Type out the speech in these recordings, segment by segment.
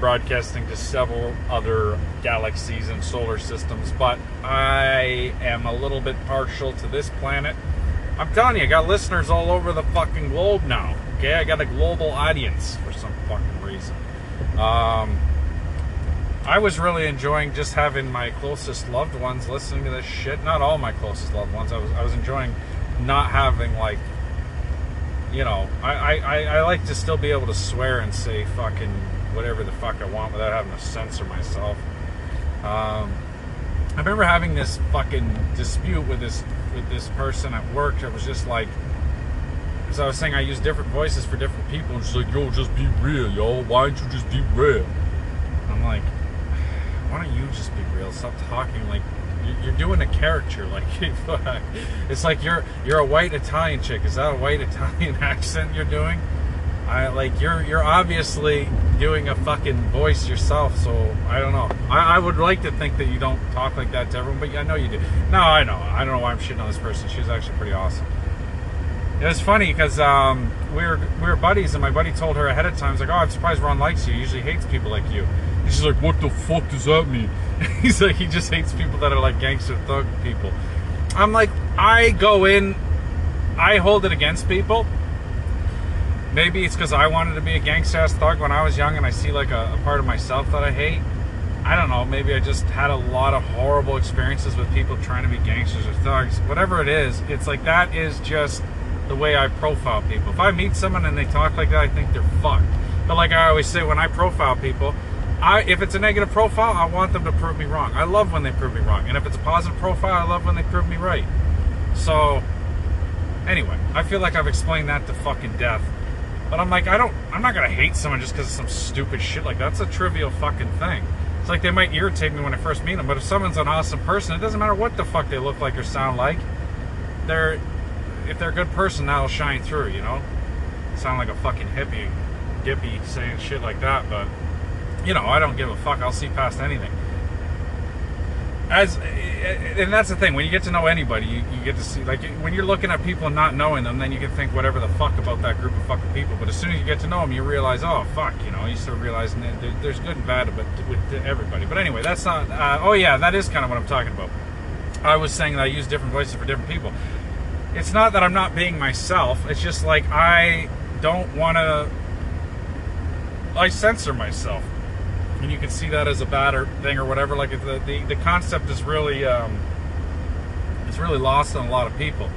broadcasting to several other galaxies and solar systems, but I am a little bit partial to this planet. I'm telling you, I got listeners all over the fucking globe now. Okay, I got a global audience for some fucking reason. Um, I was really enjoying just having my closest loved ones listening to this shit. Not all my closest loved ones. I was I was enjoying not having like you know, I, I, I like to still be able to swear and say fucking whatever the fuck I want without having to censor myself. Um, I remember having this fucking dispute with this with this person at work that was just like, as I was saying, I use different voices for different people, and she's like, "Yo, just be real, yo. Why don't you just be real?" I'm like, "Why don't you just be real? Stop talking like you're doing a character. Like it's like you're you're a white Italian chick. Is that a white Italian accent you're doing? I like you're you're obviously doing a fucking voice yourself. So I don't know. I, I would like to think that you don't talk like that to everyone, but I know you do. No, I know. I don't know why I'm shitting on this person. She's actually pretty awesome. It was funny because um, we were we were buddies, and my buddy told her ahead of time, "He's like, oh, I'm surprised Ron likes you. He usually hates people like you." And she's like, "What the fuck does that mean?" He's like, he just hates people that are like gangster thug people. I'm like, I go in, I hold it against people. Maybe it's because I wanted to be a gangster ass thug when I was young, and I see like a, a part of myself that I hate. I don't know. Maybe I just had a lot of horrible experiences with people trying to be gangsters or thugs. Whatever it is, it's like that is just the way I profile people. If I meet someone and they talk like that, I think they're fucked. But like I always say, when I profile people, I, if it's a negative profile, I want them to prove me wrong. I love when they prove me wrong. And if it's a positive profile, I love when they prove me right. So, anyway, I feel like I've explained that to fucking death. But I'm like, I don't, I'm not gonna hate someone just because of some stupid shit like that. that's a trivial fucking thing. It's like they might irritate me when I first meet them, but if someone's an awesome person, it doesn't matter what the fuck they look like or sound like. They're if they're a good person, that'll shine through, you know? Sound like a fucking hippie, dippy saying shit like that, but, you know, I don't give a fuck. I'll see past anything. As, and that's the thing, when you get to know anybody, you, you get to see, like, when you're looking at people and not knowing them, then you can think whatever the fuck about that group of fucking people. But as soon as you get to know them, you realize, oh, fuck, you know, you start realizing that there's good and bad but with everybody. But anyway, that's not, uh, oh yeah, that is kind of what I'm talking about. I was saying that I use different voices for different people it's not that I'm not being myself. It's just like I don't want to. I censor myself, and you can see that as a bad thing or whatever. Like the the, the concept is really um, it's really lost on a lot of people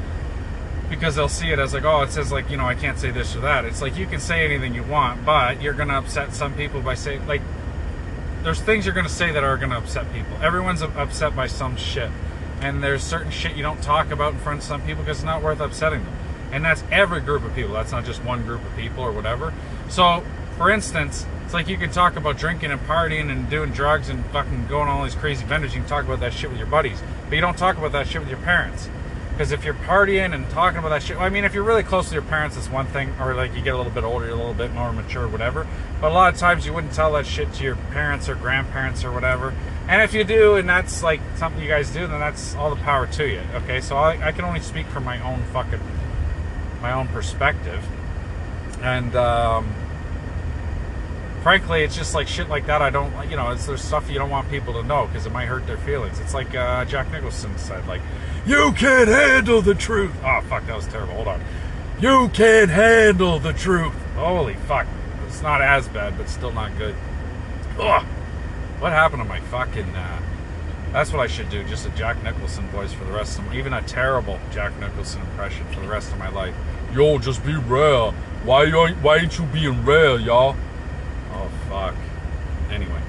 because they'll see it as like, oh, it says like you know I can't say this or that. It's like you can say anything you want, but you're gonna upset some people by saying like there's things you're gonna say that are gonna upset people. Everyone's upset by some shit and there's certain shit you don't talk about in front of some people because it's not worth upsetting them. And that's every group of people. That's not just one group of people or whatever. So, for instance, it's like you can talk about drinking and partying and doing drugs and fucking going all these crazy vendors. You can talk about that shit with your buddies, but you don't talk about that shit with your parents. Because if you're partying and talking about that shit, I mean, if you're really close to your parents, it's one thing, or like you get a little bit older, you're a little bit more mature, whatever. But a lot of times you wouldn't tell that shit to your parents or grandparents or whatever. And if you do, and that's like something you guys do, then that's all the power to you. Okay, so I, I can only speak from my own fucking my own perspective, and um, frankly, it's just like shit like that. I don't, you know, it's there's stuff you don't want people to know because it might hurt their feelings. It's like uh, Jack Nicholson said, like, "You can't handle the truth." Oh fuck, that was terrible. Hold on. You can't handle the truth. Holy fuck, it's not as bad, but still not good. Ugh. What happened to my fucking? Uh, that's what I should do. Just a Jack Nicholson voice for the rest of my, even a terrible Jack Nicholson impression for the rest of my life. Yo, just be real. Why you why ain't you being real, y'all? Fuck. Anyway,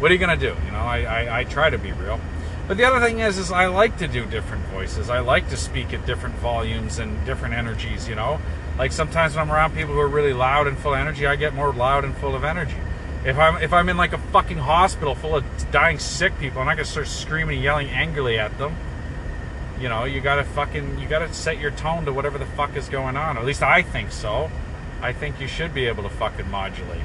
what are you gonna do? You know, I, I, I try to be real. But the other thing is, is I like to do different voices. I like to speak at different volumes and different energies. You know, like sometimes when I'm around people who are really loud and full of energy, I get more loud and full of energy. If I'm if I'm in like a fucking hospital full of dying sick people, and I'm not gonna start screaming and yelling angrily at them. You know, you gotta fucking you gotta set your tone to whatever the fuck is going on. at least I think so. I think you should be able to fucking modulate.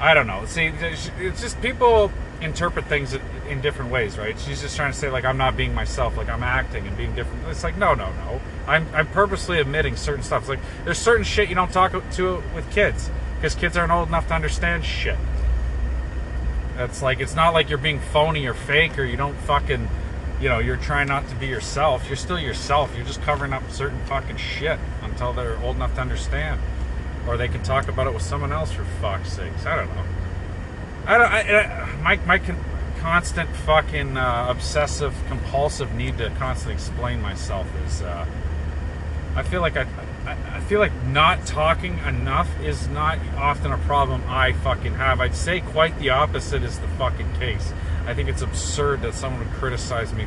I don't know. See, it's just people interpret things in different ways, right? She's just trying to say like I'm not being myself, like I'm acting and being different. It's like no, no, no. I'm I'm purposely admitting certain stuff. It's like there's certain shit you don't talk to with kids because kids aren't old enough to understand shit It's like it's not like you're being phony or fake or you don't fucking, you know, you're trying not to be yourself. You're still yourself. You're just covering up certain fucking shit until they're old enough to understand, or they can talk about it with someone else for fuck's sakes. I don't know. I don't. I, I, my my con- constant fucking uh, obsessive compulsive need to constantly explain myself is. Uh, I feel like I, I, I feel like not talking enough is not often a problem I fucking have. I'd say quite the opposite is the fucking case. I think it's absurd that someone would criticize me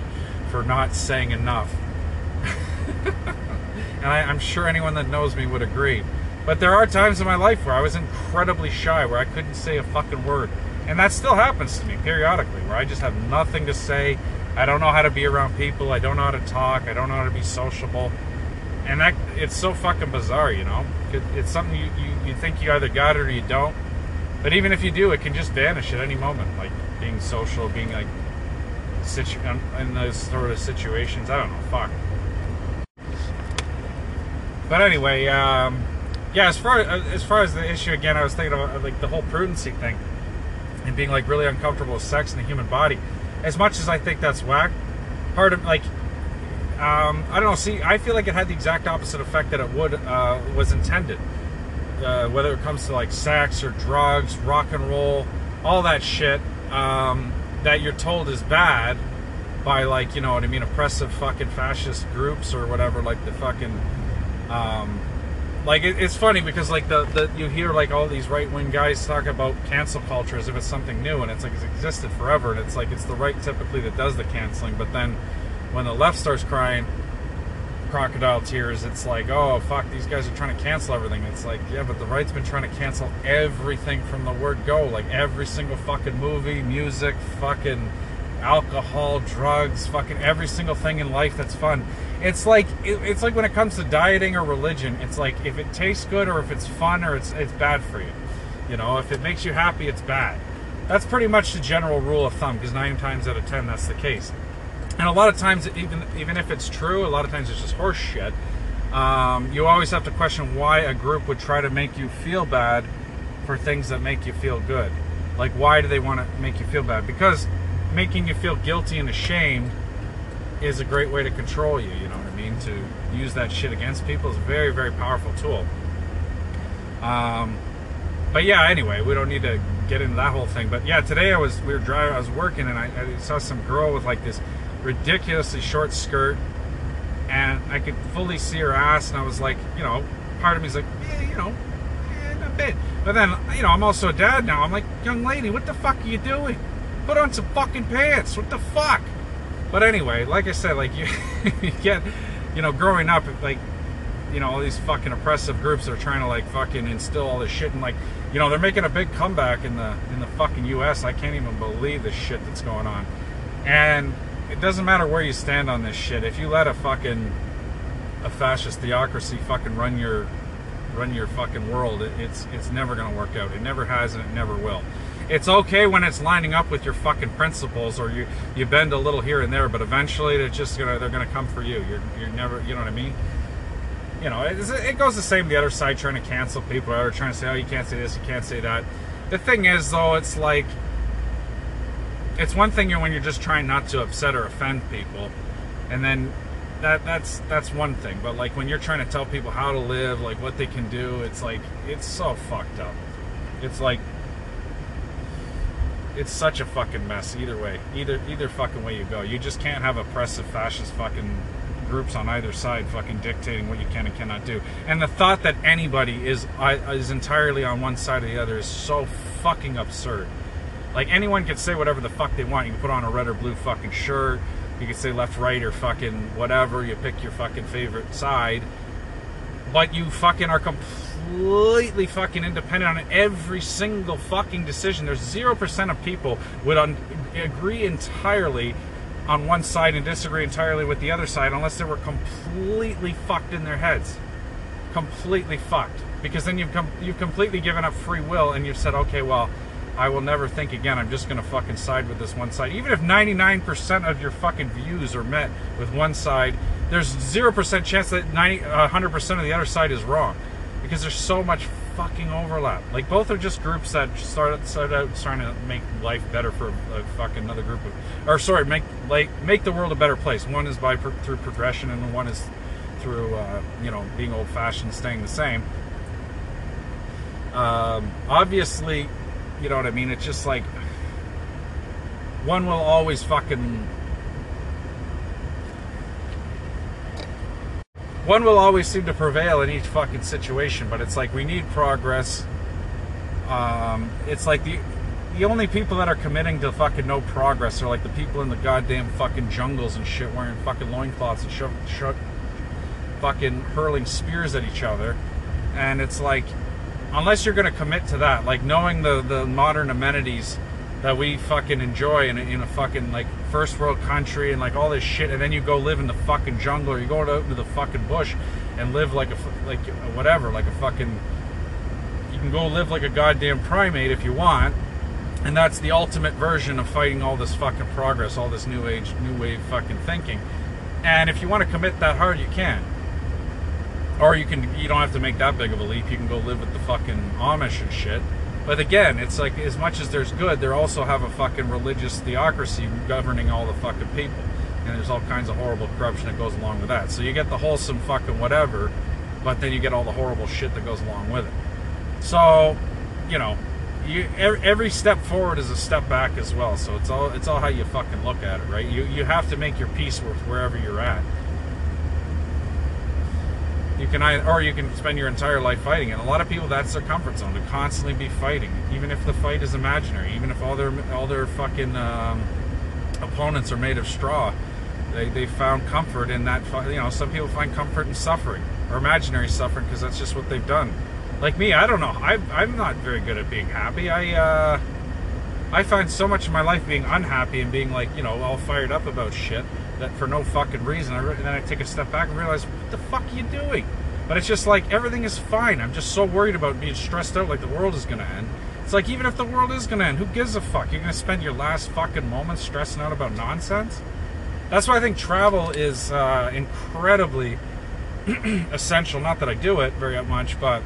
for not saying enough. and I, I'm sure anyone that knows me would agree. But there are times in my life where I was incredibly shy, where I couldn't say a fucking word. And that still happens to me periodically, where I just have nothing to say. I don't know how to be around people. I don't know how to talk. I don't know how to be sociable. And that it's so fucking bizarre, you know. It's something you, you, you think you either got it or you don't. But even if you do, it can just vanish at any moment. Like being social, being like situ- in those sort of situations. I don't know. Fuck. But anyway, um, yeah. As far as far as the issue again, I was thinking about like the whole prudency thing and being like really uncomfortable with sex in the human body. As much as I think that's whack, part of like um, I don't know. See, I feel like it had the exact opposite effect that it would uh, was intended. Uh, whether it comes to like sex or drugs, rock and roll, all that shit um, that you're told is bad by like you know what I mean, oppressive fucking fascist groups or whatever, like the fucking. Um, like it, it's funny because like the, the you hear like all these right wing guys talk about cancel culture as if it's something new and it's like it's existed forever and it's like it's the right typically that does the canceling but then when the left starts crying crocodile tears it's like oh fuck these guys are trying to cancel everything. It's like yeah but the right's been trying to cancel everything from the word go like every single fucking movie music fucking alcohol drugs fucking every single thing in life that's fun. It's like it, it's like when it comes to dieting or religion it's like if it tastes good or if it's fun or it's it's bad for you. You know if it makes you happy it's bad. That's pretty much the general rule of thumb because nine times out of ten that's the case. And a lot of times even even if it's true a lot of times it's just horse shit. Um, you always have to question why a group would try to make you feel bad for things that make you feel good. Like why do they want to make you feel bad? Because making you feel guilty and ashamed is a great way to control you. You know what I mean? To use that shit against people is a very, very powerful tool. Um, but yeah, anyway, we don't need to get into that whole thing. But yeah, today I was we were driving, I was working, and I, I saw some girl with like this ridiculously short skirt, and I could fully see her ass, and I was like, you know, part of me is like, yeah, you know, yeah, not bad. But then, you know, I'm also a dad now. I'm like, young lady, what the fuck are you doing? Put on some fucking pants. What the fuck? But anyway, like I said, like you, you get, you know, growing up, like, you know, all these fucking oppressive groups are trying to like fucking instill all this shit, and like, you know, they're making a big comeback in the in the fucking U.S. I can't even believe the shit that's going on, and it doesn't matter where you stand on this shit. If you let a fucking a fascist theocracy fucking run your run your fucking world, it, it's it's never gonna work out. It never has, and it never will it's okay when it's lining up with your fucking principles or you you bend a little here and there but eventually they're just gonna they're gonna come for you. You're, you're never you know what i mean? You know it goes the same the other side trying to cancel people or trying to say oh you can't say this you can't say that. The thing is though it's like it's one thing when you're just trying not to upset or offend people and then that that's that's one thing. But like when you're trying to tell people how to live like what they can do it's like it's so fucked up. It's like it's such a fucking mess either way. Either either fucking way you go. You just can't have oppressive fascist fucking groups on either side fucking dictating what you can and cannot do. And the thought that anybody is is entirely on one side or the other is so fucking absurd. Like anyone can say whatever the fuck they want. You can put on a red or blue fucking shirt. You can say left, right, or fucking whatever. You pick your fucking favorite side. But you fucking are completely completely fucking independent on every single fucking decision. There's 0% of people would un- agree entirely on one side and disagree entirely with the other side unless they were completely fucked in their heads. Completely fucked. Because then you've com- you've completely given up free will and you've said, okay, well, I will never think again. I'm just going to fucking side with this one side. Even if 99% of your fucking views are met with one side, there's 0% chance that 90, uh, 100% of the other side is wrong because there's so much fucking overlap. Like both are just groups that start started out trying to make life better for a fucking another group of, or sorry, make like make the world a better place. One is by through progression, and one is through uh, you know being old fashioned, staying the same. Um, obviously, you know what I mean. It's just like one will always fucking one will always seem to prevail in each fucking situation, but it's like we need progress. Um, it's like the the only people that are committing to fucking no progress are like the people in the goddamn fucking jungles and shit wearing fucking loincloths and fucking hurling spears at each other. And it's like, unless you're going to commit to that, like knowing the, the modern amenities that we fucking enjoy in a, in a fucking like first world country and like all this shit, and then you go live in the fucking jungle or you go out into the fucking bush and live like a like whatever, like a fucking. You can go live like a goddamn primate if you want, and that's the ultimate version of fighting all this fucking progress, all this new age, new wave fucking thinking. And if you want to commit that hard, you can. Or you can you don't have to make that big of a leap. You can go live with the fucking Amish and shit. But again, it's like as much as there's good, they also have a fucking religious theocracy governing all the fucking people. And there's all kinds of horrible corruption that goes along with that. So you get the wholesome fucking whatever, but then you get all the horrible shit that goes along with it. So, you know, you every, every step forward is a step back as well. So it's all it's all how you fucking look at it, right? You you have to make your peace with wherever you're at. You can ei- or you can spend your entire life fighting. And a lot of people, that's their comfort zone to constantly be fighting, even if the fight is imaginary, even if all their all their fucking um, opponents are made of straw. They they found comfort in that. You know, some people find comfort in suffering or imaginary suffering because that's just what they've done. Like me, I don't know. I I'm not very good at being happy. I uh, I find so much of my life being unhappy and being like, you know, all fired up about shit that for no fucking reason. I and then I take a step back and realize, what the fuck are you doing? But it's just like everything is fine. I'm just so worried about being stressed out like the world is gonna end. It's like even if the world is gonna end, who gives a fuck? You're gonna spend your last fucking moments stressing out about nonsense. That's why I think travel is uh, incredibly essential. Not that I do it very much, but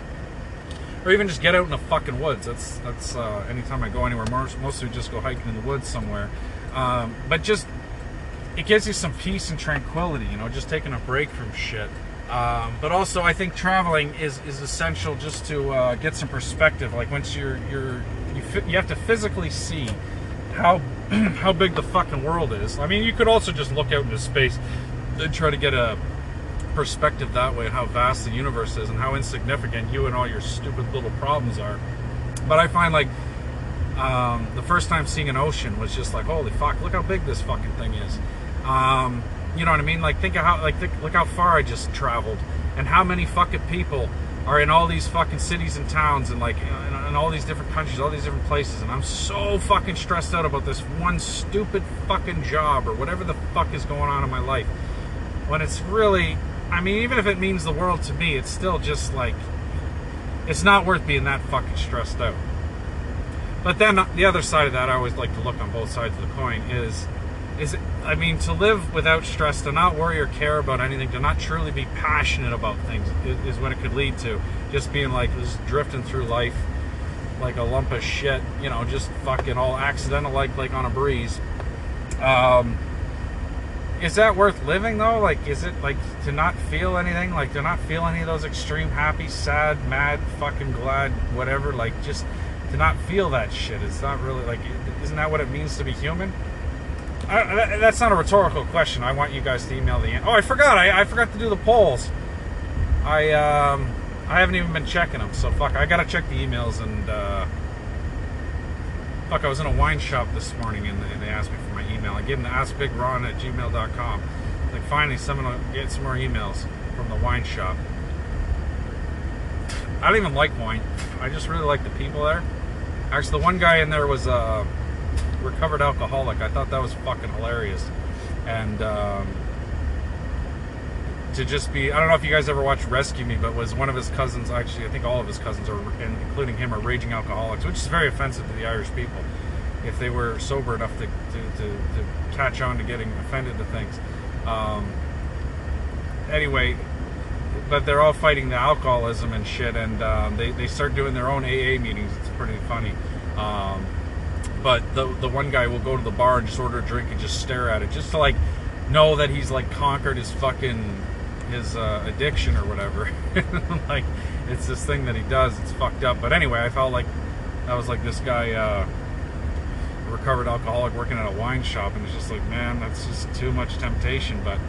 or even just get out in the fucking woods. That's that's uh, anytime I go anywhere. Mostly just go hiking in the woods somewhere. Um, but just it gives you some peace and tranquility. You know, just taking a break from shit. Um, but also, I think traveling is, is essential just to uh, get some perspective. Like once you're you're you, fi- you have to physically see how how big the fucking world is. I mean, you could also just look out into space and try to get a perspective that way, how vast the universe is and how insignificant you and all your stupid little problems are. But I find like um, the first time seeing an ocean was just like, holy fuck, look how big this fucking thing is. Um, you know what I mean? Like think of how like think, look how far I just traveled and how many fucking people are in all these fucking cities and towns and like in, in all these different countries, all these different places, and I'm so fucking stressed out about this one stupid fucking job or whatever the fuck is going on in my life. When it's really, I mean, even if it means the world to me, it's still just like it's not worth being that fucking stressed out. But then the other side of that, I always like to look on both sides of the coin. Is is I mean to live without stress, to not worry or care about anything, to not truly be passionate about things is, is what it could lead to. Just being like just drifting through life like a lump of shit, you know, just fucking all accidental, like like on a breeze. Um, is that worth living though? Like, is it like to not feel anything? Like to not feel any of those extreme happy, sad, mad, fucking glad, whatever? Like just to not feel that shit. It's not really like, isn't that what it means to be human? I, that- that's not a rhetorical question. I want you guys to email the. Oh, I forgot. I, I forgot to do the polls. I um I haven't even been checking them. So fuck. I gotta check the emails and. uh Fuck, I was in a wine shop this morning and they, they asked me for my email. I gave them to askbigron at gmail.com. Like, finally, someone will get some more emails from the wine shop. I don't even like wine. I just really like the people there. Actually, the one guy in there was a recovered alcoholic. I thought that was fucking hilarious. And um, to just be, I don't know if you guys ever watched Rescue Me, but was one of his cousins, actually, I think all of his cousins, are, including him, are raging alcoholics, which is very offensive to the Irish people if they were sober enough to, to, to, to catch on to getting offended to things. Um, anyway, but they're all fighting the alcoholism and shit, and um, they they start doing their own AA meetings. It's pretty funny. Um, but the the one guy will go to the bar and just order a drink and just stare at it, just to like know that he's like conquered his fucking his uh, addiction or whatever. like it's this thing that he does. It's fucked up. But anyway, I felt like I was like this guy. Uh, recovered alcoholic working at a wine shop and it's just like man that's just too much temptation but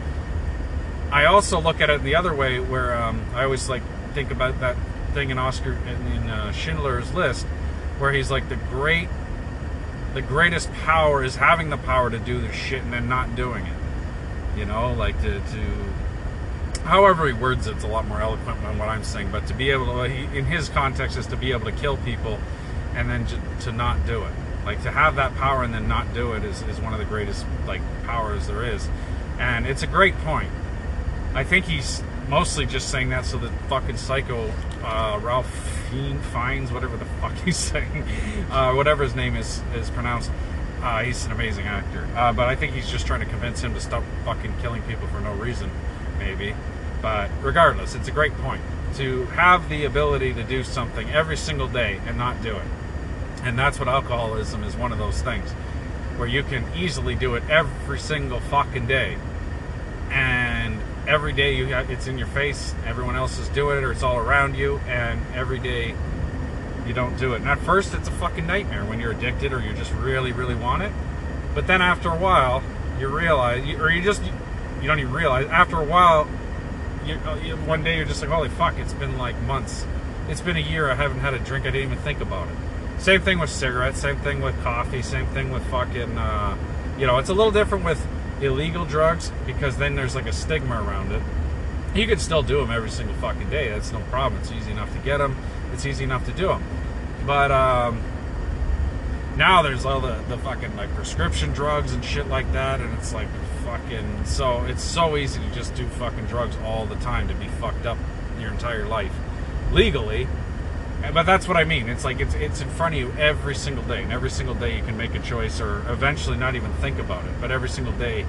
i also look at it the other way where um, i always like think about that thing in oscar in, uh, schindler's list where he's like the great the greatest power is having the power to do the shit and then not doing it you know like to, to however he words it, it's a lot more eloquent than what i'm saying but to be able to in his context is to be able to kill people and then to, to not do it like to have that power and then not do it is, is one of the greatest like powers there is. And it's a great point. I think he's mostly just saying that so that fucking psycho uh, Ralph Fiennes, whatever the fuck he's saying, uh, whatever his name is is pronounced. Uh, he's an amazing actor, uh, but I think he's just trying to convince him to stop fucking killing people for no reason, maybe. But regardless, it's a great point to have the ability to do something every single day and not do it. And that's what alcoholism is one of those things where you can easily do it every single fucking day. And every day you have, it's in your face, everyone else is doing it or it's all around you and every day you don't do it. And at first it's a fucking nightmare when you're addicted or you just really really want it. But then after a while, you realize or you just you don't even realize after a while you, you, one day you're just like holy fuck it's been like months it's been a year i haven't had a drink i didn't even think about it same thing with cigarettes, same thing with coffee, same thing with fucking, uh, you know, it's a little different with illegal drugs because then there's like a stigma around it. You can still do them every single fucking day. That's no problem. It's easy enough to get them. It's easy enough to do them. But um, now there's all the, the fucking like prescription drugs and shit like that, and it's like fucking so it's so easy to just do fucking drugs all the time to be fucked up your entire life legally Uh, but that's what I mean. It's like it's it's in front of you every single day, and every single day you can make a choice, or eventually not even think about it. But every single day,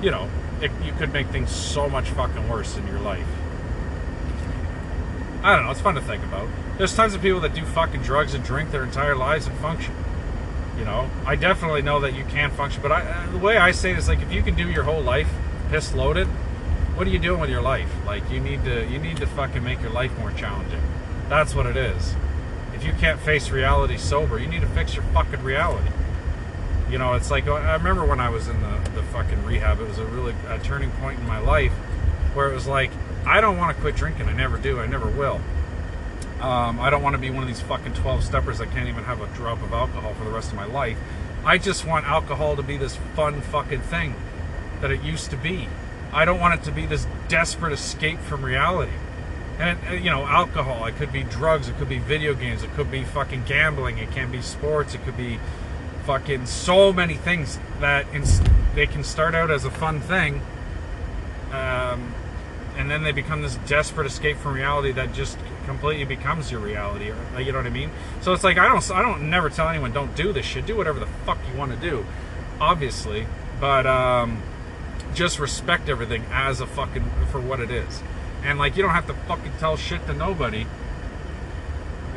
you know, it, you could make things so much fucking worse in your life. I don't know. It's fun to think about. There's tons of people that do fucking drugs and drink their entire lives and function. You know, I definitely know that you can function, but I, uh, the way I say it is like if you can do your whole life piss loaded what are you doing with your life? Like you need to you need to fucking make your life more challenging. That's what it is. If you can't face reality sober, you need to fix your fucking reality. You know, it's like I remember when I was in the, the fucking rehab, it was a really a turning point in my life where it was like, I don't want to quit drinking. I never do. I never will. Um, I don't want to be one of these fucking 12 steppers that can't even have a drop of alcohol for the rest of my life. I just want alcohol to be this fun fucking thing that it used to be. I don't want it to be this desperate escape from reality. And it, you know, alcohol. It could be drugs. It could be video games. It could be fucking gambling. It can be sports. It could be fucking so many things that they can start out as a fun thing, um, and then they become this desperate escape from reality that just completely becomes your reality. Or, you know what I mean? So it's like I don't, I don't never tell anyone don't do this shit. Do whatever the fuck you want to do, obviously. But um, just respect everything as a fucking for what it is. And like you don't have to fucking tell shit to nobody.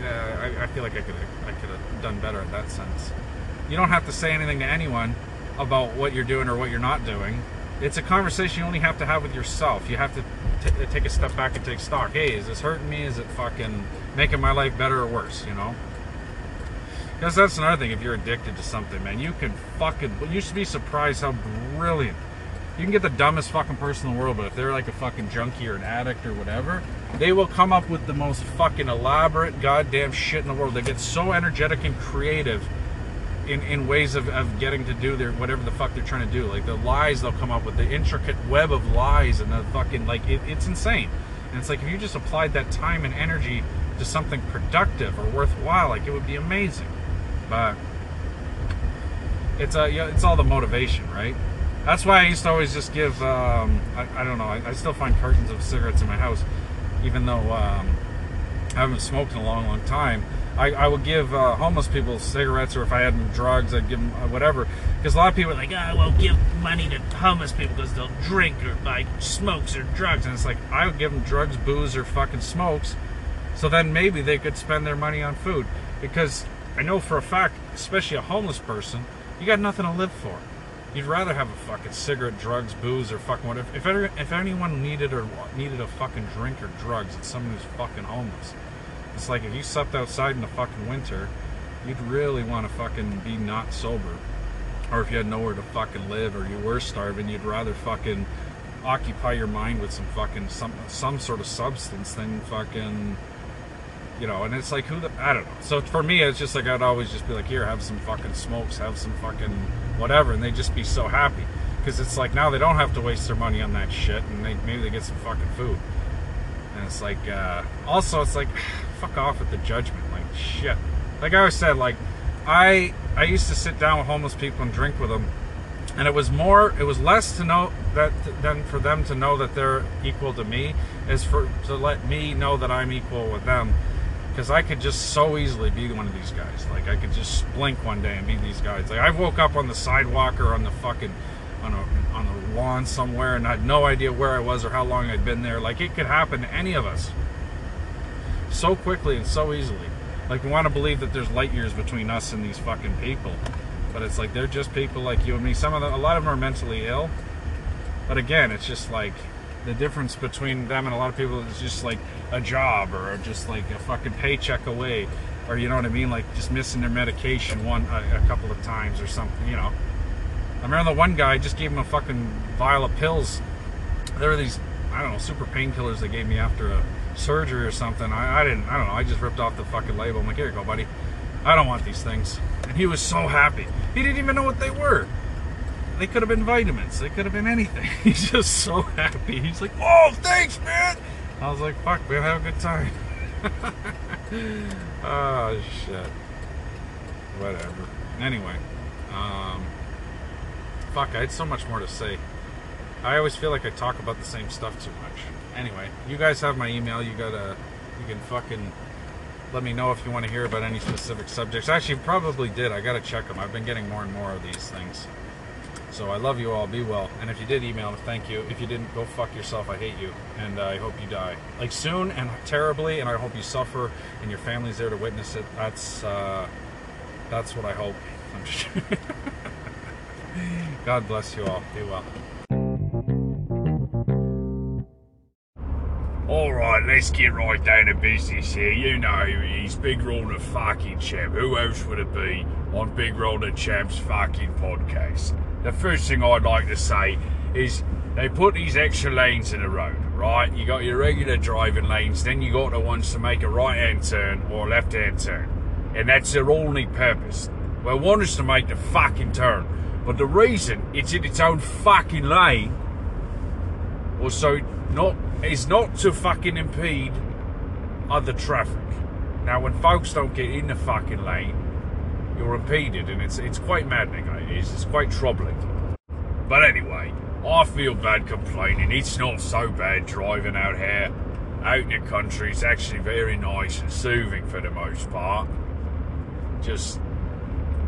Yeah, I, I feel like I could I could have done better in that sense. You don't have to say anything to anyone about what you're doing or what you're not doing. It's a conversation you only have to have with yourself. You have to t- uh, take a step back and take stock. Hey, is this hurting me? Is it fucking making my life better or worse? You know. Because that's another thing. If you're addicted to something, man, you can fucking. You should be surprised how brilliant you can get the dumbest fucking person in the world, but if they're like a fucking junkie or an addict or whatever, they will come up with the most fucking elaborate goddamn shit in the world. They get so energetic and creative in, in ways of, of getting to do their whatever the fuck they're trying to do. Like the lies they'll come up with, the intricate web of lies and the fucking like it, it's insane. And it's like if you just applied that time and energy to something productive or worthwhile, like it would be amazing. But it's a uh, yeah, it's all the motivation, right? That's why I used to always just give. Um, I, I, don't know. I, I, still find cartons of cigarettes in my house, even though um, I haven't smoked in a long, long time. I, I would give uh, homeless people cigarettes, or if I had them drugs, I'd give them uh, whatever. Because a lot of people are like, I won't give money to homeless people because they'll drink or buy smokes or drugs. and it's like I would give them drugs, booze, or fucking smokes. So then maybe they could spend their money on food. Because I know for a fact, especially a homeless person, you got nothing to live for. You'd rather have a fucking cigarette, drugs, booze, or fucking whatever. If, ever, if anyone needed or needed a fucking drink or drugs, it's someone who's fucking homeless. It's like if you slept outside in the fucking winter, you'd really want to fucking be not sober. Or if you had nowhere to fucking live or you were starving, you'd rather fucking occupy your mind with some fucking some some sort of substance than fucking you know, and it's like who the I don't know. So for me, it's just like I'd always just be like, here, have some fucking smokes, have some fucking whatever, and they'd just be so happy because it's like now they don't have to waste their money on that shit, and they maybe they get some fucking food. And it's like, uh, also, it's like, fuck off with the judgment, like shit. Like I always said, like I I used to sit down with homeless people and drink with them, and it was more, it was less to know that than for them to know that they're equal to me, is for to let me know that I'm equal with them because I could just so easily be one of these guys. Like I could just blink one day and be these guys. Like I woke up on the sidewalk or on the fucking on a on the lawn somewhere and I had no idea where I was or how long I'd been there. Like it could happen to any of us so quickly and so easily. Like we want to believe that there's light years between us and these fucking people, but it's like they're just people like you and me. Some of them, a lot of them are mentally ill, but again, it's just like the difference between them and a lot of people is just like a job or just like a fucking paycheck away or you know what I mean? Like just missing their medication one a, a couple of times or something you know? I remember the one guy just gave him a fucking vial of pills. There were these I don't know super painkillers they gave me after a surgery or something. I, I didn't I don't know I just ripped off the fucking label. I'm like here you go buddy. I don't want these things. And he was so happy. He didn't even know what they were they could have been vitamins. They could have been anything. He's just so happy. He's like, oh, thanks, man. I was like, fuck, man, have a good time. oh, shit. Whatever. Anyway, um, fuck, I had so much more to say. I always feel like I talk about the same stuff too much. Anyway, you guys have my email. You gotta, you can fucking let me know if you want to hear about any specific subjects. Actually, probably did. I gotta check them. I've been getting more and more of these things. So I love you all. Be well. And if you did email, thank you. If you didn't, go fuck yourself. I hate you, and I hope you die like soon and terribly. And I hope you suffer, and your family's there to witness it. That's uh, that's what I hope. I'm God bless you all. Be well. Alright, let's get right down to business here. You know he's Big the fucking champ. Who else would it be on Big the Champ's fucking podcast? The first thing I'd like to say is they put these extra lanes in the road, right? You got your regular driving lanes, then you got the ones to make a right hand turn or left hand turn. And that's their only purpose. Well, one is to make the fucking turn. But the reason it's in its own fucking lane was so not is not to fucking impede other traffic. Now when folks don't get in the fucking lane, you're impeded, and it's it's quite maddening. It is. It's quite troubling. But anyway, I feel bad complaining. It's not so bad driving out here. Out in the country, it's actually very nice and soothing for the most part. Just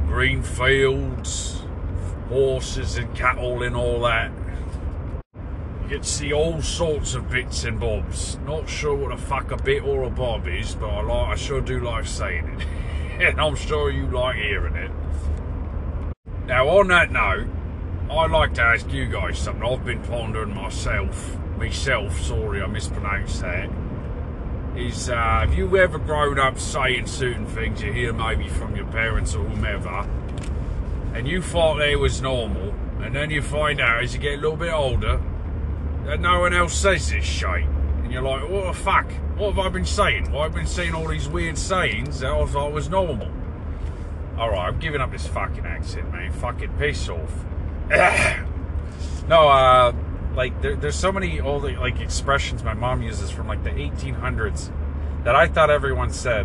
green fields, horses and cattle and all that. You to see all sorts of bits and bobs. Not sure what the fuck a bit or a bob is, but I like I sure do like saying it. and I'm sure you like hearing it. Now, on that note, I'd like to ask you guys something I've been pondering myself. Myself, sorry, I mispronounced that. Is uh, have you ever grown up saying certain things you hear maybe from your parents or whomever, and you thought they was normal, and then you find out as you get a little bit older that no one else says this shit, and you're like, what the fuck? What have I been saying? Well, I've been saying all these weird sayings that I thought was normal. Alright, I'm giving up this fucking accent, man. Fucking piss off. no, uh, like, there, there's so many old, like, expressions my mom uses from, like, the 1800s that I thought everyone said.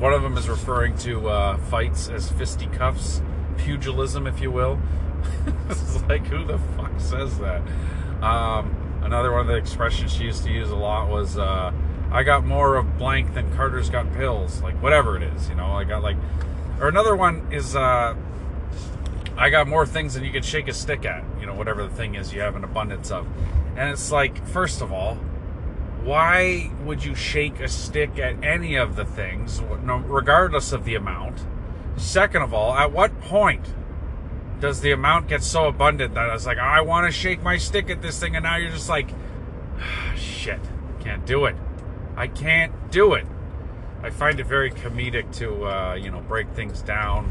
One of them is referring to uh, fights as fisticuffs, pugilism, if you will. it's like, who the fuck says that? Um, another one of the expressions she used to use a lot was, uh, "I got more of blank than Carter's got pills." Like whatever it is, you know. I got like, or another one is, uh, "I got more things than you could shake a stick at." You know, whatever the thing is you have an abundance of, and it's like, first of all, why would you shake a stick at any of the things, regardless of the amount? Second of all, at what point does the amount get so abundant that it's like, I want to shake my stick at this thing, and now you're just like, "Ah, shit, can't do it. I can't do it. I find it very comedic to, uh, you know, break things down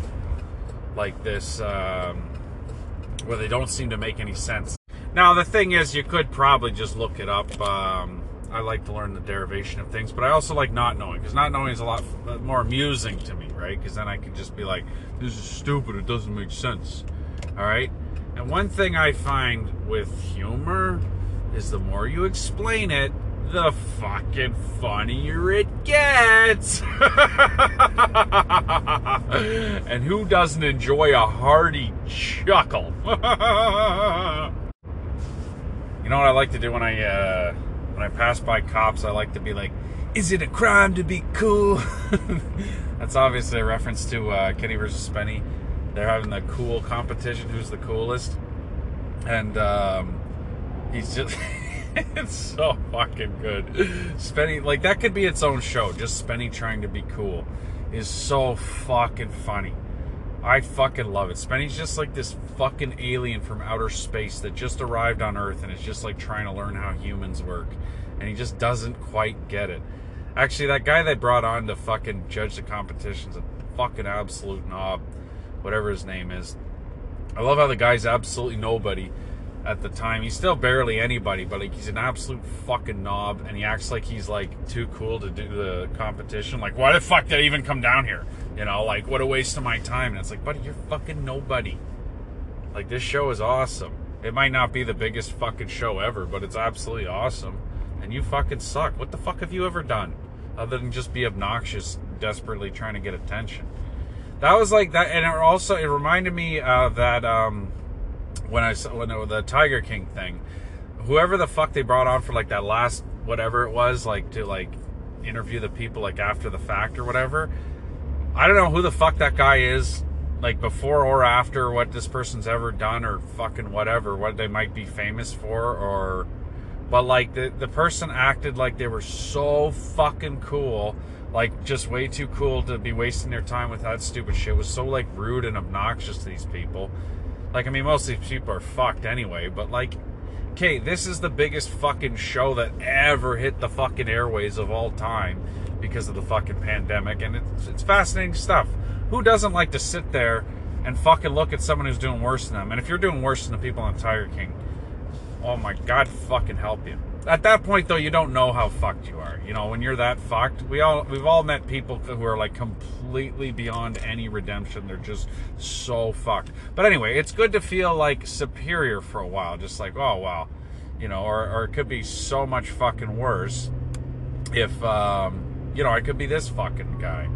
like this, um, where they don't seem to make any sense. Now, the thing is, you could probably just look it up. Um, I like to learn the derivation of things, but I also like not knowing because not knowing is a lot more amusing to me, right? Because then I can just be like, "This is stupid. It doesn't make sense." All right. And one thing I find with humor is the more you explain it, the fucking funnier it gets. and who doesn't enjoy a hearty chuckle? You know what I like to do when I uh, when I pass by cops? I like to be like, "Is it a crime to be cool?" That's obviously a reference to uh, Kenny versus Spenny. They're having the cool competition. Who's the coolest? And um, he's just. it's so fucking good. Spenny, like that could be its own show. Just Spenny trying to be cool is so fucking funny. I fucking love it. Spenny's just like this fucking alien from outer space that just arrived on Earth and is just like trying to learn how humans work. And he just doesn't quite get it. Actually, that guy they brought on to fucking judge the competition's a fucking absolute knob. Whatever his name is. I love how the guy's absolutely nobody at the time. He's still barely anybody, but like he's an absolute fucking knob, and he acts like he's like too cool to do the competition. Like, why the fuck did I even come down here? You know, like what a waste of my time. And it's like, buddy, you're fucking nobody. Like this show is awesome. It might not be the biggest fucking show ever, but it's absolutely awesome. And you fucking suck. What the fuck have you ever done other than just be obnoxious, desperately trying to get attention? That was like that, and it also it reminded me of that um, when I saw when the Tiger King thing. Whoever the fuck they brought on for like that last whatever it was, like to like interview the people like after the fact or whatever. I don't know who the fuck that guy is, like before or after what this person's ever done or fucking whatever, what they might be famous for or but like the the person acted like they were so fucking cool, like just way too cool to be wasting their time with that stupid shit. It was so like rude and obnoxious to these people. Like I mean most of these people are fucked anyway, but like okay, this is the biggest fucking show that ever hit the fucking airways of all time because of the fucking pandemic, and it's, it's fascinating stuff. Who doesn't like to sit there and fucking look at someone who's doing worse than them? And if you're doing worse than the people on Tiger King, oh my god, fucking help you. At that point, though, you don't know how fucked you are. You know, when you're that fucked, we all we've all met people who are like completely beyond any redemption. They're just so fucked. But anyway, it's good to feel like superior for a while. Just like, oh wow, you know, or or it could be so much fucking worse if um, you know I could be this fucking guy.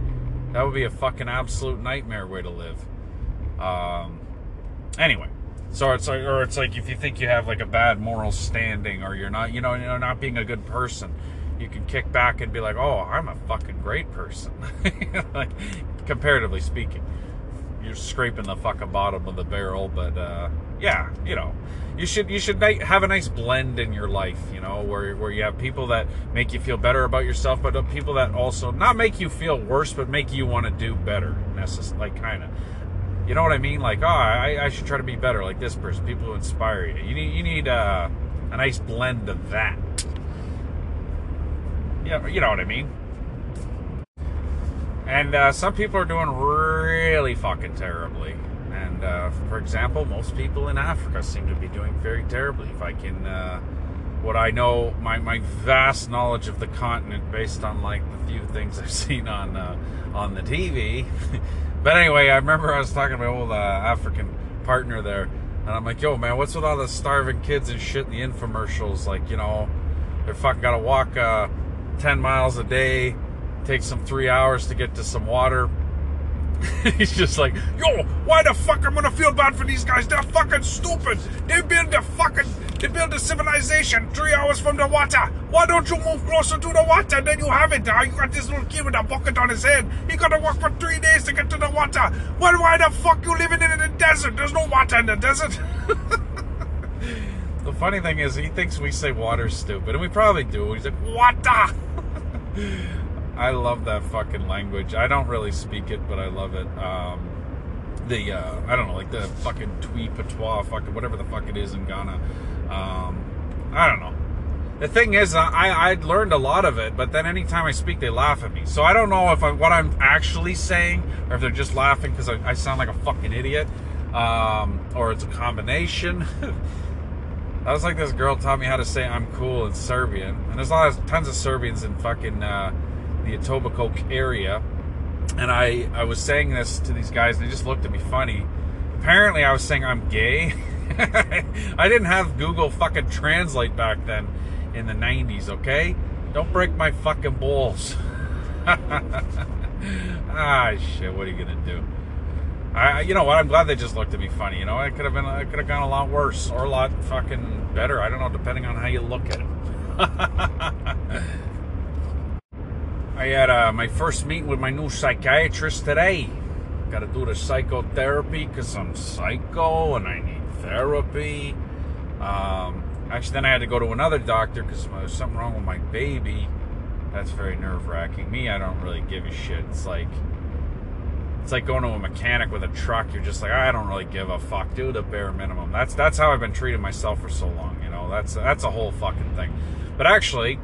That would be a fucking absolute nightmare way to live. Um, anyway, so it's like, or it's like if you think you have like a bad moral standing, or you're not, you know, you're not being a good person, you can kick back and be like, oh, I'm a fucking great person, like comparatively speaking. You're scraping the fucking bottom of the barrel, but uh, yeah, you know, you should you should have a nice blend in your life, you know, where where you have people that make you feel better about yourself, but people that also not make you feel worse, but make you want to do better. Necess- like kind of. You know what I mean? Like, oh, I, I should try to be better, like this person. People who inspire you. You need you need uh, a nice blend of that. Yeah, you know what I mean. And uh, some people are doing really fucking terribly. And uh, for example, most people in Africa seem to be doing very terribly. If I can, uh, what I know, my, my vast knowledge of the continent based on like the few things I've seen on uh, on the TV. but anyway, I remember I was talking to my old uh, African partner there, and I'm like, "Yo, man, what's with all the starving kids and shit in the infomercials? Like, you know, they're fucking got to walk uh, ten miles a day." takes them three hours to get to some water. He's just like, Yo, why the fuck I'm gonna feel bad for these guys? They're fucking stupid. They build a fucking, they build a civilization three hours from the water. Why don't you move closer to the water? Then you have it. You got this little kid with a bucket on his head. He gotta walk for three days to get to the water. Well, why the fuck you living in the desert? There's no water in the desert. the funny thing is, he thinks we say water's stupid, and we probably do. He's like, water. I love that fucking language. I don't really speak it, but I love it. Um, the uh, I don't know, like the fucking Twi Patois, fucking whatever the fuck it is in Ghana. Um, I don't know. The thing is, I I learned a lot of it, but then anytime I speak, they laugh at me. So I don't know if I, what I'm actually saying, or if they're just laughing because I, I sound like a fucking idiot, um, or it's a combination. I was like this girl taught me how to say I'm cool in Serbian, and there's a lot of tons of Serbians in fucking uh, the Etobicoke area, and I I was saying this to these guys, and they just looked at me funny. Apparently, I was saying I'm gay. I didn't have Google fucking Translate back then in the 90s. Okay, don't break my fucking balls. ah shit, what are you gonna do? I, you know what? I'm glad they just looked at me funny. You know, it could have been, it could have gone a lot worse or a lot fucking better. I don't know, depending on how you look at it. I had uh, my first meeting with my new psychiatrist today. Got to do the psychotherapy because I'm psycho and I need therapy. Um, actually, then I had to go to another doctor because there was something wrong with my baby. That's very nerve wracking. Me, I don't really give a shit. It's like it's like going to a mechanic with a truck. You're just like, I don't really give a fuck. Do the bare minimum. That's that's how I've been treating myself for so long. You know, that's that's a whole fucking thing. But actually,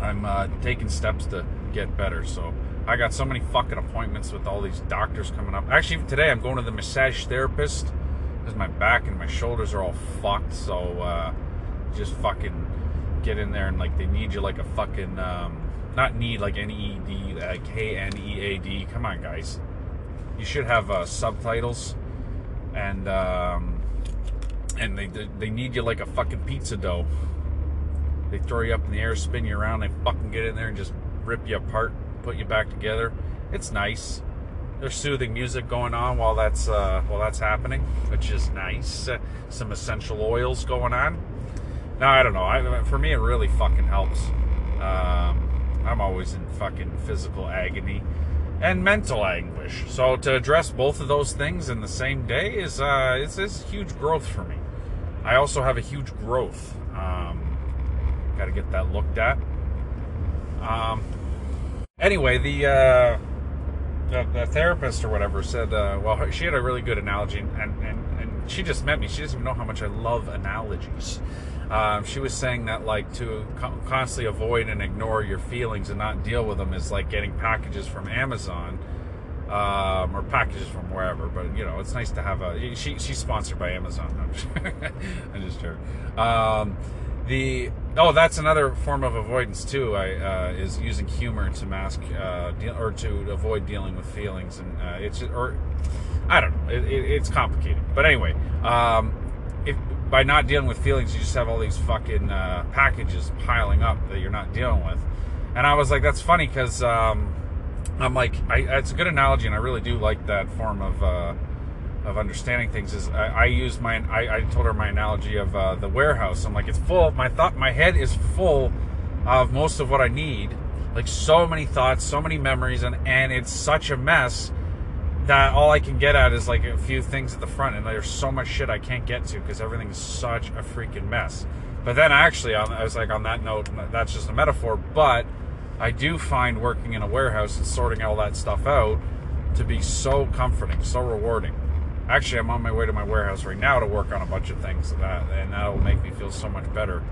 I'm uh, taking steps to get better. So I got so many fucking appointments with all these doctors coming up. Actually, today I'm going to the massage therapist because my back and my shoulders are all fucked. So uh, just fucking get in there and like they need you like a fucking um, not need like N E D K N E A D. Come on, guys. You should have uh, subtitles and um, and they they need you like a fucking pizza dough. They throw you up in the air, spin you around, they fucking get in there and just rip you apart, put you back together. It's nice. There's soothing music going on while that's uh, while that's happening, which is nice. Uh, some essential oils going on. Now I don't know. I, for me, it really fucking helps. Um, I'm always in fucking physical agony and mental anguish. So to address both of those things in the same day is uh, is, is huge growth for me. I also have a huge growth. Um, Got to get that looked at. Um, anyway, the, uh, the, the therapist or whatever said, uh, well, she had a really good analogy, and, and, and she just met me. She doesn't even know how much I love analogies. Um, she was saying that like to constantly avoid and ignore your feelings and not deal with them is like getting packages from Amazon um, or packages from wherever. But you know, it's nice to have a. She she's sponsored by Amazon. I'm just joking. Um, the oh, that's another form of avoidance too. I uh, is using humor to mask uh, deal, or to avoid dealing with feelings, and uh, it's or I don't know. It, it, it's complicated, but anyway, um, if by not dealing with feelings, you just have all these fucking uh, packages piling up that you're not dealing with. And I was like, that's funny because um, I'm like, I, it's a good analogy, and I really do like that form of uh, of understanding things is I, I use my I, I, told her my analogy of uh, the warehouse. I'm like it's full. My thought, my head is full of most of what I need. Like so many thoughts, so many memories, and and it's such a mess that all I can get at is like a few things at the front, and there's so much shit I can't get to because everything's such a freaking mess. But then actually, I was like on that note, that's just a metaphor. But I do find working in a warehouse and sorting all that stuff out to be so comforting, so rewarding. Actually, I'm on my way to my warehouse right now to work on a bunch of things, that, and that'll make me feel so much better.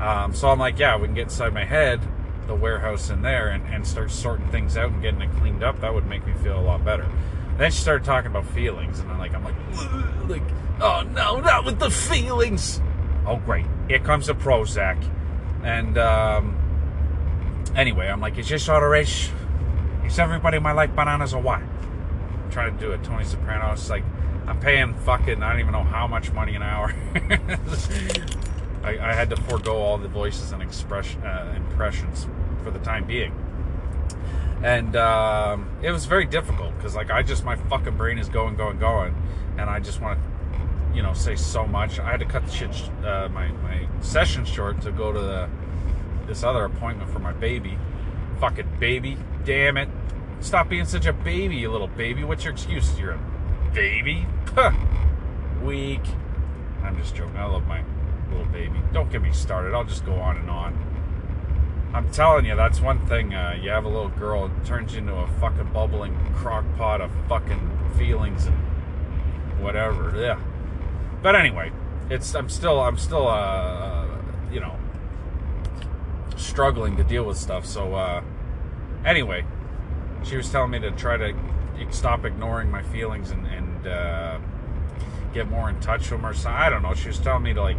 Um, so I'm like, yeah, we can get inside my head, the warehouse in there, and, and start sorting things out and getting it cleaned up. That would make me feel a lot better. Then she started talking about feelings, and I'm like, I'm like, like, oh no, not with the feelings. Oh great, here comes the Prozac, and um, anyway, I'm like, is this all? Is everybody in my life bananas or what? I'm trying to do it. Tony Soprano. It's like I'm paying fucking I don't even know how much money an hour. I, I, had to forego all the voices and expression uh, impressions for the time being. and um, it was very difficult because like I just my fucking brain is going, going, going, and I just want to, you know, say so much. I had to cut the shit, sh- uh, my my session short to go to the this other appointment for my baby. Fucking baby, damn it! Stop being such a baby, you little baby. What's your excuse? You're a baby. Weak. I'm just joking. I love my little baby. Don't get me started. I'll just go on and on. I'm telling you, that's one thing. Uh, you have a little girl, it turns you into a fucking bubbling crock pot of fucking feelings and whatever. Yeah. But anyway, it's I'm still I'm still uh you know struggling to deal with stuff. So uh anyway, she was telling me to try to stop ignoring my feelings and and uh, get more in touch with them or something. I don't know. She was telling me to like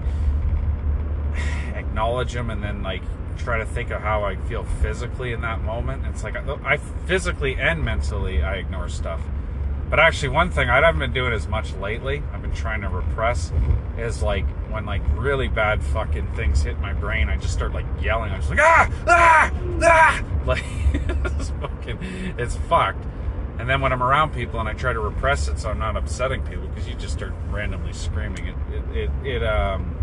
acknowledge them and then like try to think of how I feel physically in that moment. It's like I, I physically and mentally I ignore stuff. But actually, one thing I haven't been doing as much lately, I've been trying to repress, is like when like really bad fucking things hit my brain, I just start like yelling. I'm just like ah ah ah, like it's fucking, it's fucked. And then when I'm around people and I try to repress it so I'm not upsetting people, because you just start randomly screaming, it it it, it um,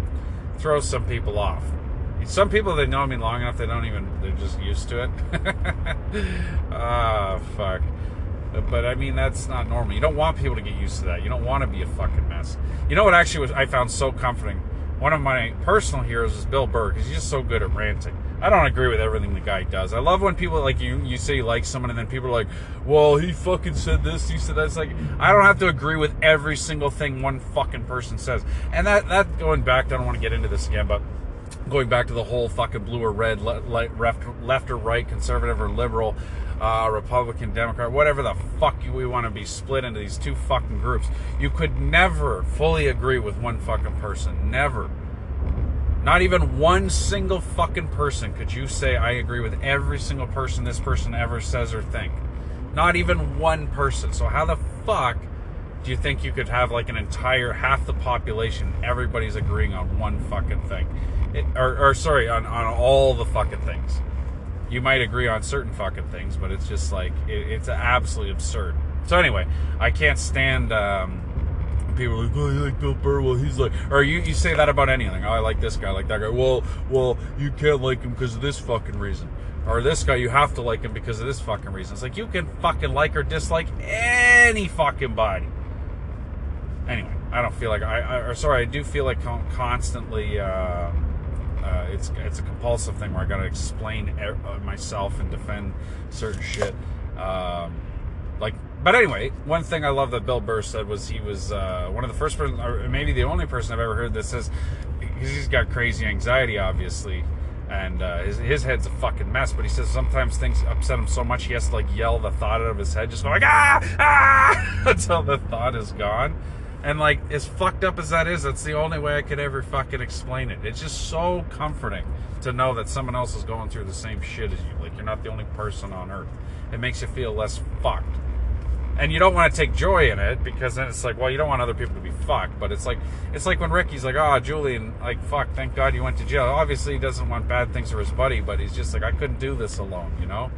throws some people off. Some people they know me long enough they don't even they're just used to it. Ah, fuck. But, but I mean that's not normal. You don't want people to get used to that. You don't want to be a fucking mess. You know what actually was I found so comforting? One of my personal heroes is Bill Burr because he's just so good at ranting. I don't agree with everything the guy does. I love when people like you you say you like someone and then people are like, "Well, he fucking said this, he said that." It's like I don't have to agree with every single thing one fucking person says. And that that going back, I don't want to get into this again, but going back to the whole fucking blue or red, le- le- left, left or right, conservative or liberal, uh, Republican, Democrat, whatever the fuck we want to be split into these two fucking groups. You could never fully agree with one fucking person. Never. Not even one single fucking person could you say I agree with every single person this person ever says or think. Not even one person. So how the fuck do you think you could have like an entire half the population everybody's agreeing on one fucking thing it, or, or sorry on, on all the fucking things you might agree on certain fucking things but it's just like it, it's absolutely absurd so anyway i can't stand um, people like oh you like bill burr? Well he's like or you, you say that about anything. Oh i like this guy I like that guy. Well well you can't like him because of this fucking reason. Or this guy you have to like him because of this fucking reason. It's like you can fucking like or dislike any fucking body. Anyway, I don't feel like I, I or sorry, I do feel like con- constantly. Uh, uh, it's it's a compulsive thing where I got to explain uh, myself and defend certain shit. Um, like, but anyway, one thing I love that Bill Burr said was he was uh, one of the first person, or maybe the only person I've ever heard that says because he's got crazy anxiety, obviously. And uh, his, his head's a fucking mess, but he says sometimes things upset him so much he has to like yell the thought out of his head, just go like ah ah until the thought is gone. And like as fucked up as that is, that's the only way I could ever fucking explain it. It's just so comforting to know that someone else is going through the same shit as you. Like you're not the only person on earth. It makes you feel less fucked. And you don't want to take joy in it because then it's like, well, you don't want other people to be fucked. But it's like, it's like when Ricky's like, oh, Julian, like, fuck, thank God you went to jail. Obviously, he doesn't want bad things for his buddy, but he's just like, I couldn't do this alone, you know?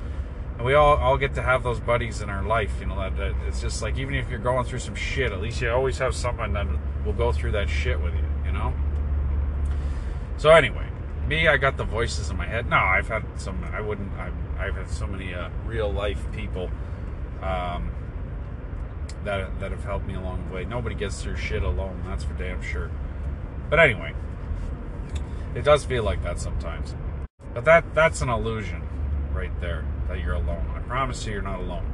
and we all all get to have those buddies in our life. You know that, that, it's just like even if you're going through some shit, at least you always have someone that will go through that shit with you. You know. So anyway, me, I got the voices in my head. No, I've had some. I wouldn't. I've, I've had so many uh, real life people um, that that have helped me along the way. Nobody gets through shit alone. That's for damn sure. But anyway, it does feel like that sometimes. But that that's an illusion right there that you're alone. I promise you, you're not alone.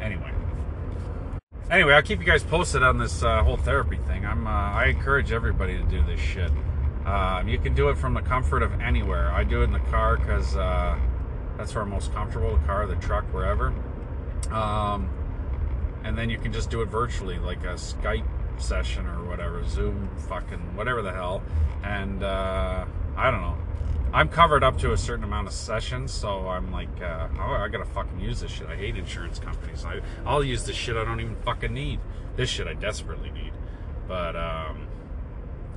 Anyway. Anyway, I'll keep you guys posted on this uh, whole therapy thing. I'm, uh, I encourage everybody to do this shit. Um, you can do it from the comfort of anywhere. I do it in the car because uh, that's where I'm most comfortable. The car, the truck, wherever. Um, and then you can just do it virtually, like a Skype session or whatever, Zoom, fucking whatever the hell. And uh, I don't know. I'm covered up to a certain amount of sessions, so I'm like, uh, oh, I gotta fucking use this shit. I hate insurance companies. I, I'll use the shit I don't even fucking need. This shit I desperately need. But um,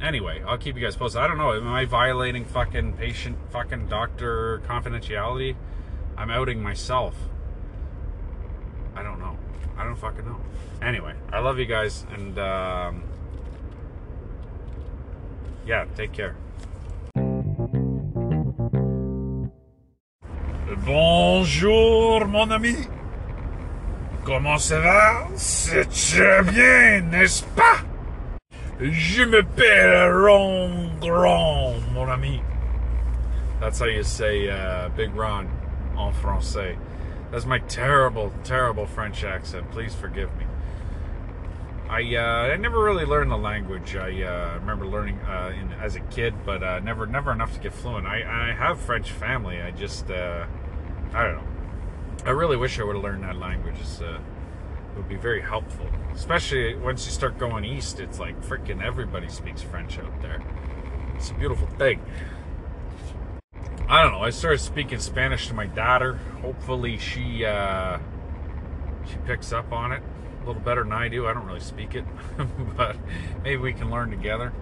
anyway, I'll keep you guys posted. I don't know. Am I violating fucking patient, fucking doctor confidentiality? I'm outing myself. I don't fucking know. Anyway, I love you guys, and um, yeah, take care. Bonjour, mon ami. Comment ça va? C'est très bien, n'est-ce pas? Je m'appelle Ron Grand, mon ami. That's how you say uh, Big Ron en français. That's my terrible, terrible French accent. Please forgive me. I uh, I never really learned the language. I uh, remember learning uh, in, as a kid, but uh, never never enough to get fluent. I, I have French family. I just uh, I don't know. I really wish I would have learned that language. Uh, it would be very helpful, especially once you start going east. It's like freaking everybody speaks French out there. It's a beautiful thing. I don't know. I started speaking Spanish to my daughter. Hopefully, she uh, she picks up on it a little better than I do. I don't really speak it, but maybe we can learn together.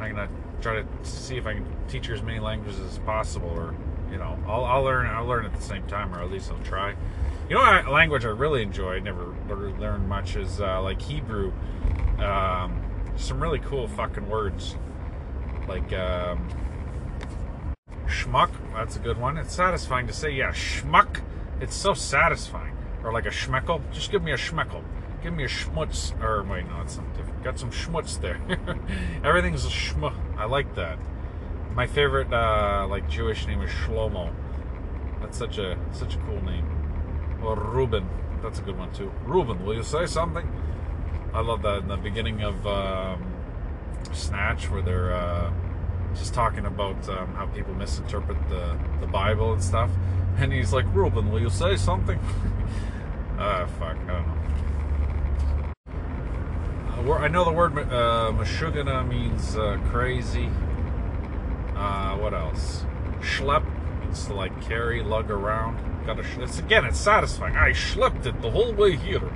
I'm gonna try to see if I can teach her as many languages as possible, or you know, I'll, I'll learn. I'll learn at the same time, or at least I'll try. You know, a language I really enjoy. I never learned much is uh, like Hebrew. Um, some really cool fucking words, like. Um, schmuck. That's a good one. It's satisfying to say, yeah, schmuck. It's so satisfying. Or like a schmeckel. Just give me a schmeckel. Give me a schmutz. Or wait, no, it's something different. Got some schmutz there. Everything's a schmuck. I like that. My favorite, uh, like Jewish name is Shlomo. That's such a such a cool name. Or Ruben. That's a good one too. Ruben, will you say something? I love that in the beginning of um, Snatch, where they're. Uh, just talking about um, how people misinterpret the, the Bible and stuff. And he's like, Ruben, will you say something? Ah, fuck, I don't know. Uh, I know the word uh, Mashugana means uh, crazy. Uh, what else? Schlep means to like carry, lug around. Got to. It's again, it's satisfying. I schlepped it the whole way here.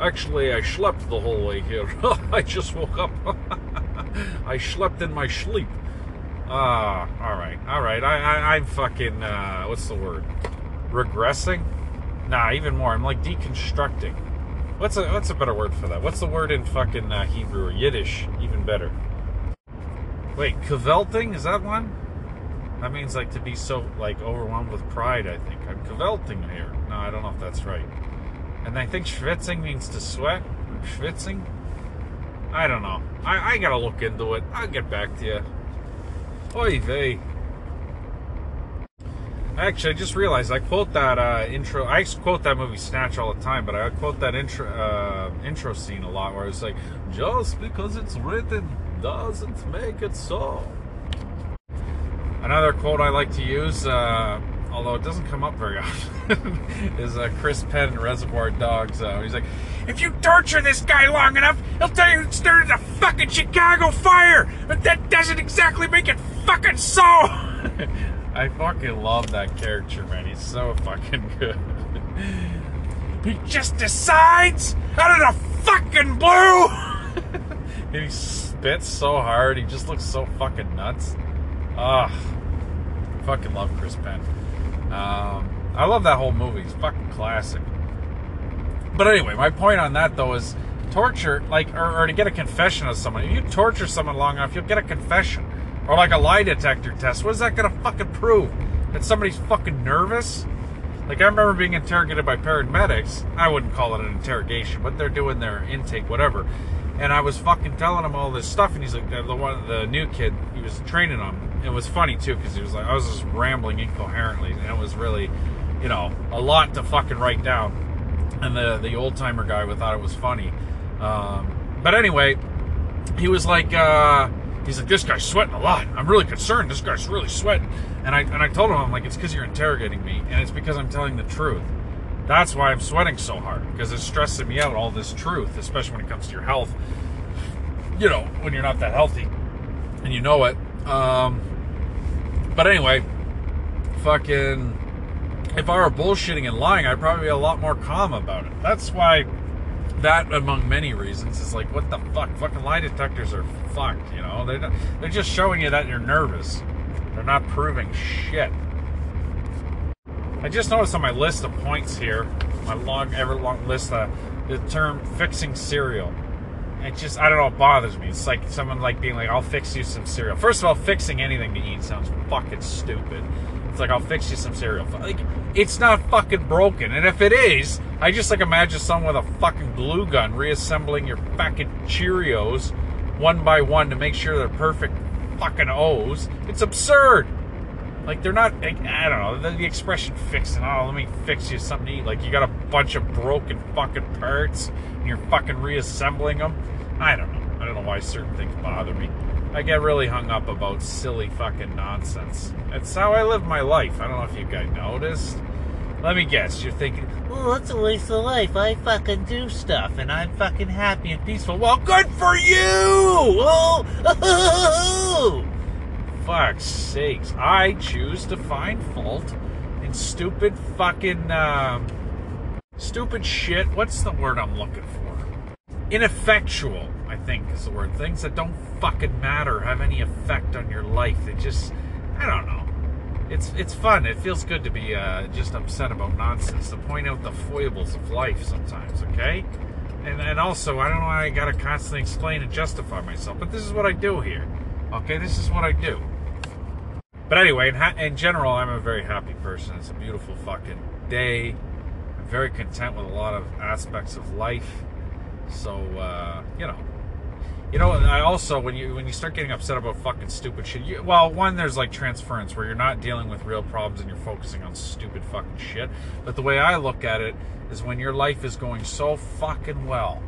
Actually, I schlepped the whole way here. I just woke up. I slept in my sleep. Ah, all right, all right. I, I, I'm fucking. Uh, what's the word? Regressing? Nah, even more. I'm like deconstructing. What's a what's a better word for that? What's the word in fucking uh, Hebrew or Yiddish? Even better. Wait, cavelting is that one? That means like to be so like overwhelmed with pride. I think I'm cavelting here. No, I don't know if that's right. And I think schwitzing means to sweat. Schwitzing. I don't know. I, I gotta look into it. I'll get back to you. Oy vey. Actually, I just realized I quote that uh, intro. I quote that movie Snatch all the time, but I quote that intro uh, intro scene a lot, where it's like, "Just because it's written doesn't make it so." Another quote I like to use, uh, although it doesn't come up very often, is uh, Chris Penn Reservoir Dogs. Uh, he's like, "If you torture this guy long enough, he'll tell you it started a fucking Chicago fire, but that doesn't exactly make it fucking so." I fucking love that character, man. He's so fucking good. he just decides out of the fucking blue. and he spits so hard. He just looks so fucking nuts. Ah, fucking love Chris Penn. Um, I love that whole movie. It's fucking classic. But anyway, my point on that though is torture, like, or, or to get a confession of someone. If you torture someone long enough, you'll get a confession. Or like a lie detector test. What is that gonna fucking prove? That somebody's fucking nervous? Like I remember being interrogated by paramedics. I wouldn't call it an interrogation, but they're doing their intake, whatever. And I was fucking telling him all this stuff, and he's like, the one, the new kid, he was training him. It was funny too, because he was like, I was just rambling incoherently, and it was really, you know, a lot to fucking write down. And the the old timer guy thought it was funny. Um, but anyway, he was like, uh, he's like, this guy's sweating a lot. I'm really concerned. This guy's really sweating. And I and I told him, I'm like, it's because you're interrogating me, and it's because I'm telling the truth. That's why I'm sweating so hard because it's stressing me out. All this truth, especially when it comes to your health. You know, when you're not that healthy, and you know it. Um, but anyway, fucking. If I were bullshitting and lying, I'd probably be a lot more calm about it. That's why that among many reasons is like what the fuck fucking lie detectors are fucked you know they're, they're just showing you that you're nervous they're not proving shit I just noticed on my list of points here, my long, ever long list, uh, the term fixing cereal. It just, I don't know, it bothers me. It's like someone like being like, I'll fix you some cereal. First of all, fixing anything to eat sounds fucking stupid. It's like, I'll fix you some cereal. Like, it's not fucking broken. And if it is, I just like imagine someone with a fucking glue gun reassembling your fucking Cheerios one by one to make sure they're perfect fucking O's. It's absurd. Like they're not. Like, I don't know. The, expression "fixing." Oh, let me fix you something to eat. Like you got a bunch of broken fucking parts, and you're fucking reassembling them. I don't know. I don't know why certain things bother me. I get really hung up about silly fucking nonsense. That's how I live my life. I don't know if you guys noticed. Let me guess. You're thinking, "Oh, that's a waste of life. I fucking do stuff, and I'm fucking happy and peaceful." Well, good for you. Oh, oh, oh, oh fuck's sakes! I choose to find fault in stupid fucking um, stupid shit. What's the word I'm looking for? Ineffectual. I think is the word. Things that don't fucking matter have any effect on your life. They just, I don't know it's it's fun. It feels good to be uh, just upset about nonsense, to point out the foibles of life sometimes. Okay, and and also I don't know why I gotta constantly explain and justify myself, but this is what I do here. Okay, this is what I do. But anyway, in, ha- in general, I'm a very happy person. It's a beautiful fucking day. I'm very content with a lot of aspects of life. So uh, you know, you know, I also when you when you start getting upset about fucking stupid shit, you, well, one there's like transference where you're not dealing with real problems and you're focusing on stupid fucking shit. But the way I look at it is when your life is going so fucking well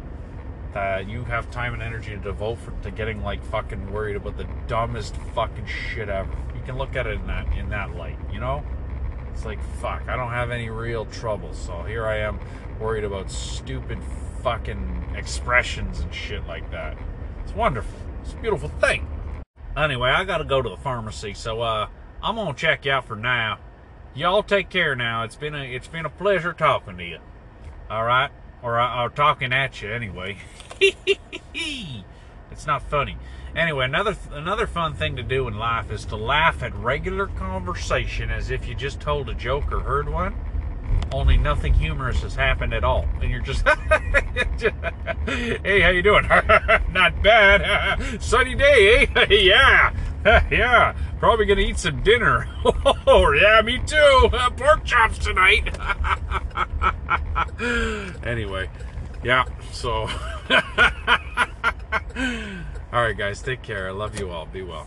that you have time and energy to devote for, to getting like fucking worried about the dumbest fucking shit ever. You can look at it in that in that light, you know? It's like fuck, I don't have any real trouble, so here I am worried about stupid fucking expressions and shit like that. It's wonderful. It's a beautiful thing. Anyway, I gotta go to the pharmacy, so uh, I'm gonna check you out for now. Y'all take care now. It's been a it's been a pleasure talking to you. All right, or or talking at you anyway. it's not funny. Anyway, another another fun thing to do in life is to laugh at regular conversation as if you just told a joke or heard one. Only nothing humorous has happened at all. And you're just hey how you doing? Not bad. Sunny day eh? Yeah yeah probably gonna eat some dinner. Oh yeah me too. Pork chops tonight. Anyway yeah so. All right guys take care. I love you all. Be well